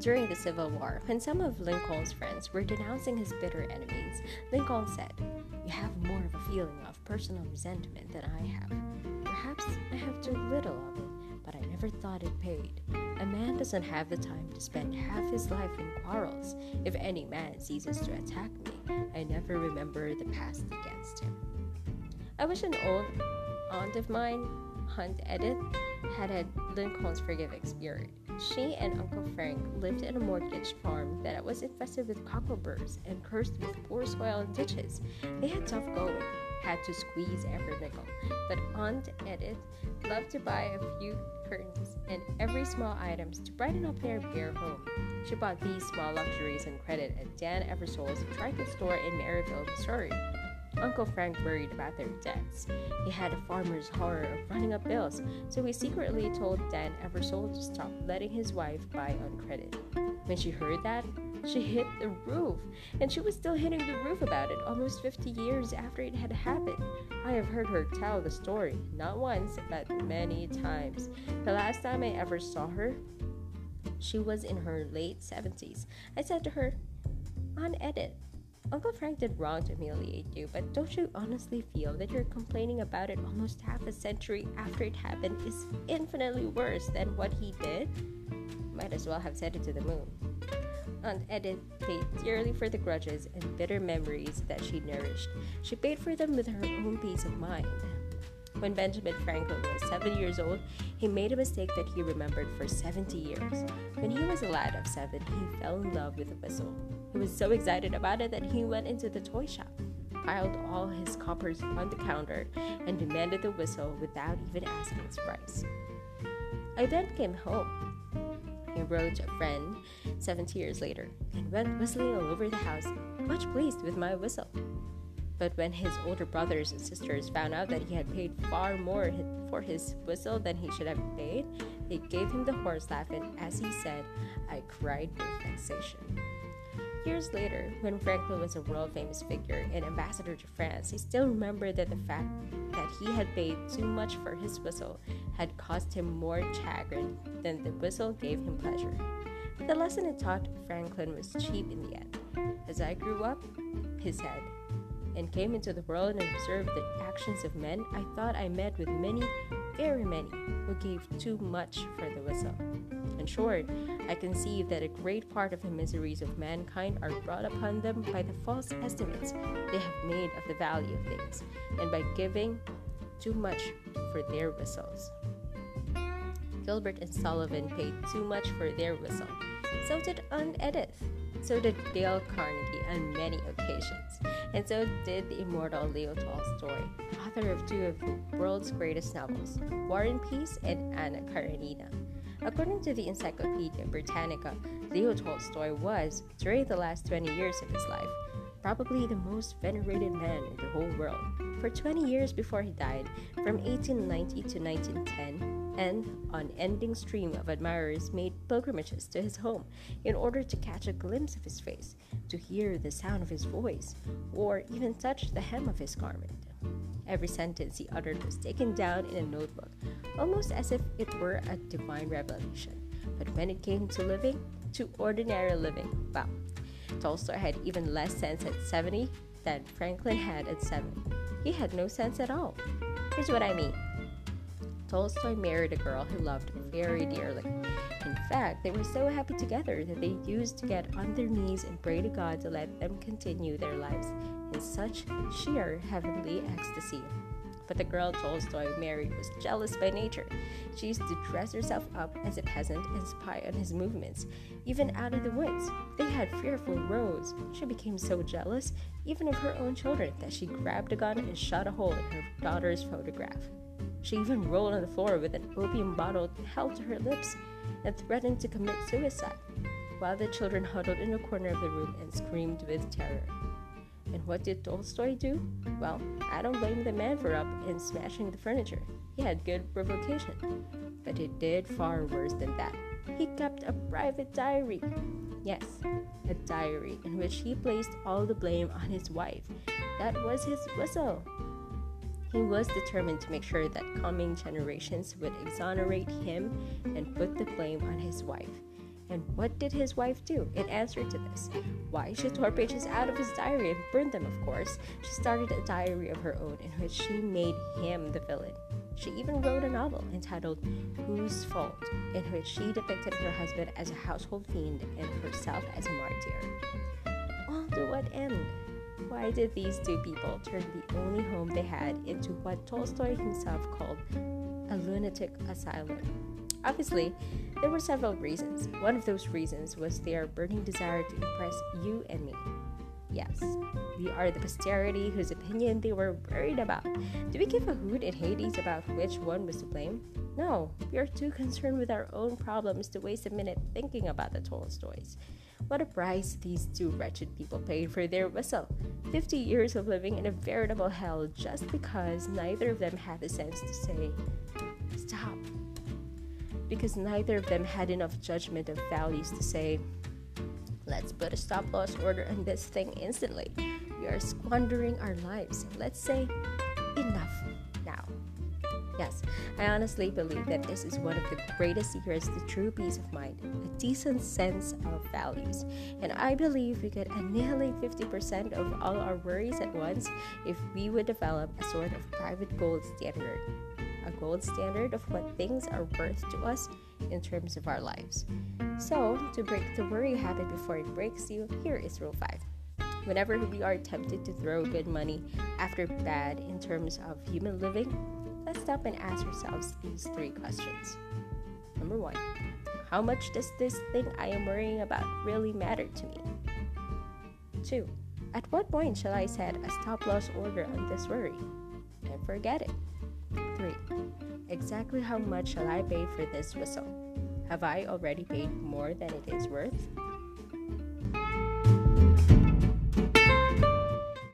during the Civil War when some of Lincoln's friends were denouncing his bitter enemies. Lincoln said, You have more of a feeling of personal resentment than I have. Perhaps I have too little of it, but I never thought it paid. A man doesn't have the time to spend half his life in quarrels. If any man ceases to attack me, I never remember the past against him. I wish an old aunt of mine, Aunt Edith, had had Lincoln's forgiving spirit. She and Uncle Frank lived in a mortgaged farm that was infested with cockleburrs and cursed with poor soil and ditches. They had tough going, had to squeeze every nickel, but Aunt Edith loved to buy a few curtains and every small items to brighten up their bare home. She bought these small luxuries on credit at Dan Eversole's tricycle store in Maryville, Missouri. Uncle Frank worried about their debts. He had a farmer's horror of running up bills, so he secretly told Dan Eversole to stop letting his wife buy on credit. When she heard that, she hit the roof, and she was still hitting the roof about it almost 50 years after it had happened. I have heard her tell the story, not once, but many times. The last time I ever saw her, she was in her late 70s. I said to her, Aunt Edith, Uncle Frank did wrong to humiliate you, but don't you honestly feel that your complaining about it almost half a century after it happened is infinitely worse than what he did? Might as well have said it to the moon. Aunt Edith paid dearly for the grudges and bitter memories that she nourished. She paid for them with her own peace of mind. When Benjamin Franklin was seven years old, he made a mistake that he remembered for 70 years. When he was a lad of seven, he fell in love with a whistle. Was so excited about it that he went into the toy shop, piled all his coppers on the counter, and demanded the whistle without even asking its price. I then came home. He wrote a friend 70 years later and went whistling all over the house, much pleased with my whistle. But when his older brothers and sisters found out that he had paid far more for his whistle than he should have paid, they gave him the horse laugh, and as he said, I cried with vexation. Years later, when Franklin was a world famous figure and ambassador to France, he still remembered that the fact that he had paid too much for his whistle had caused him more chagrin than the whistle gave him pleasure. But the lesson it taught Franklin was cheap in the end. As I grew up, he said, and came into the world and observed the actions of men, I thought I met with many, very many, who gave too much for the whistle. In short, I conceive that a great part of the miseries of mankind are brought upon them by the false estimates they have made of the value of things, and by giving too much for their whistles. Gilbert and Sullivan paid too much for their whistle. So did Aunt Edith. So did Dale Carnegie on many occasions, and so did the immortal Leo Tolstoy, author of two of the world's greatest novels, War and Peace and Anna Karenina. According to the Encyclopedia Britannica, Leo Tolstoy was, during the last 20 years of his life, probably the most venerated man in the whole world. For 20 years before he died, from 1890 to 1910, an unending stream of admirers made pilgrimages to his home in order to catch a glimpse of his face, to hear the sound of his voice, or even touch the hem of his garment. Every sentence he uttered was taken down in a notebook, almost as if it were a divine revelation. But when it came to living, to ordinary living, well, Tolstoy had even less sense at 70 than Franklin had at 7. He had no sense at all. Here's what I mean. Tolstoy married a girl he loved very dearly. In fact, they were so happy together that they used to get on their knees and pray to God to let them continue their lives such sheer heavenly ecstasy. But the girl Tolstoy married was jealous by nature. She used to dress herself up as a peasant and spy on his movements, even out of the woods. They had fearful rows. She became so jealous, even of her own children, that she grabbed a gun and shot a hole in her daughter's photograph. She even rolled on the floor with an opium bottle held to her lips and threatened to commit suicide, while the children huddled in a corner of the room and screamed with terror. And what did Tolstoy do? Well, I don't blame the man for up and smashing the furniture. He had good provocation. But he did far worse than that. He kept a private diary. Yes, a diary in which he placed all the blame on his wife. That was his whistle. He was determined to make sure that coming generations would exonerate him and put the blame on his wife. And what did his wife do in answer to this? Why, she tore pages out of his diary and burned them, of course. She started a diary of her own in which she made him the villain. She even wrote a novel entitled Whose Fault, in which she depicted her husband as a household fiend and herself as a martyr. All to what end? Why did these two people turn the only home they had into what Tolstoy himself called a lunatic asylum? Obviously, there were several reasons. One of those reasons was their burning desire to impress you and me. Yes, we are the posterity whose opinion they were worried about. Do we give a hoot in Hades about which one was to blame? No, we are too concerned with our own problems to waste a minute thinking about the Tolstoys. What a price these two wretched people paid for their whistle. 50 years of living in a veritable hell just because neither of them had the sense to say, Stop. Because neither of them had enough judgment of values to say, Let's put a stop loss order on this thing instantly. We are squandering our lives. Let's say, Enough now. Yes, I honestly believe that this is one of the greatest secrets to true peace of mind a decent sense of values. And I believe we could annihilate 50% of all our worries at once if we would develop a sort of private gold standard. A gold standard of what things are worth to us in terms of our lives. So, to break the worry habit before it breaks you, here is Rule 5 whenever we are tempted to throw good money after bad in terms of human living, let's stop and ask ourselves these three questions. Number one, how much does this thing I am worrying about really matter to me? Two, at what point shall I set a stop loss order on this worry and forget it? Exactly how much shall I pay for this whistle? Have I already paid more than it is worth?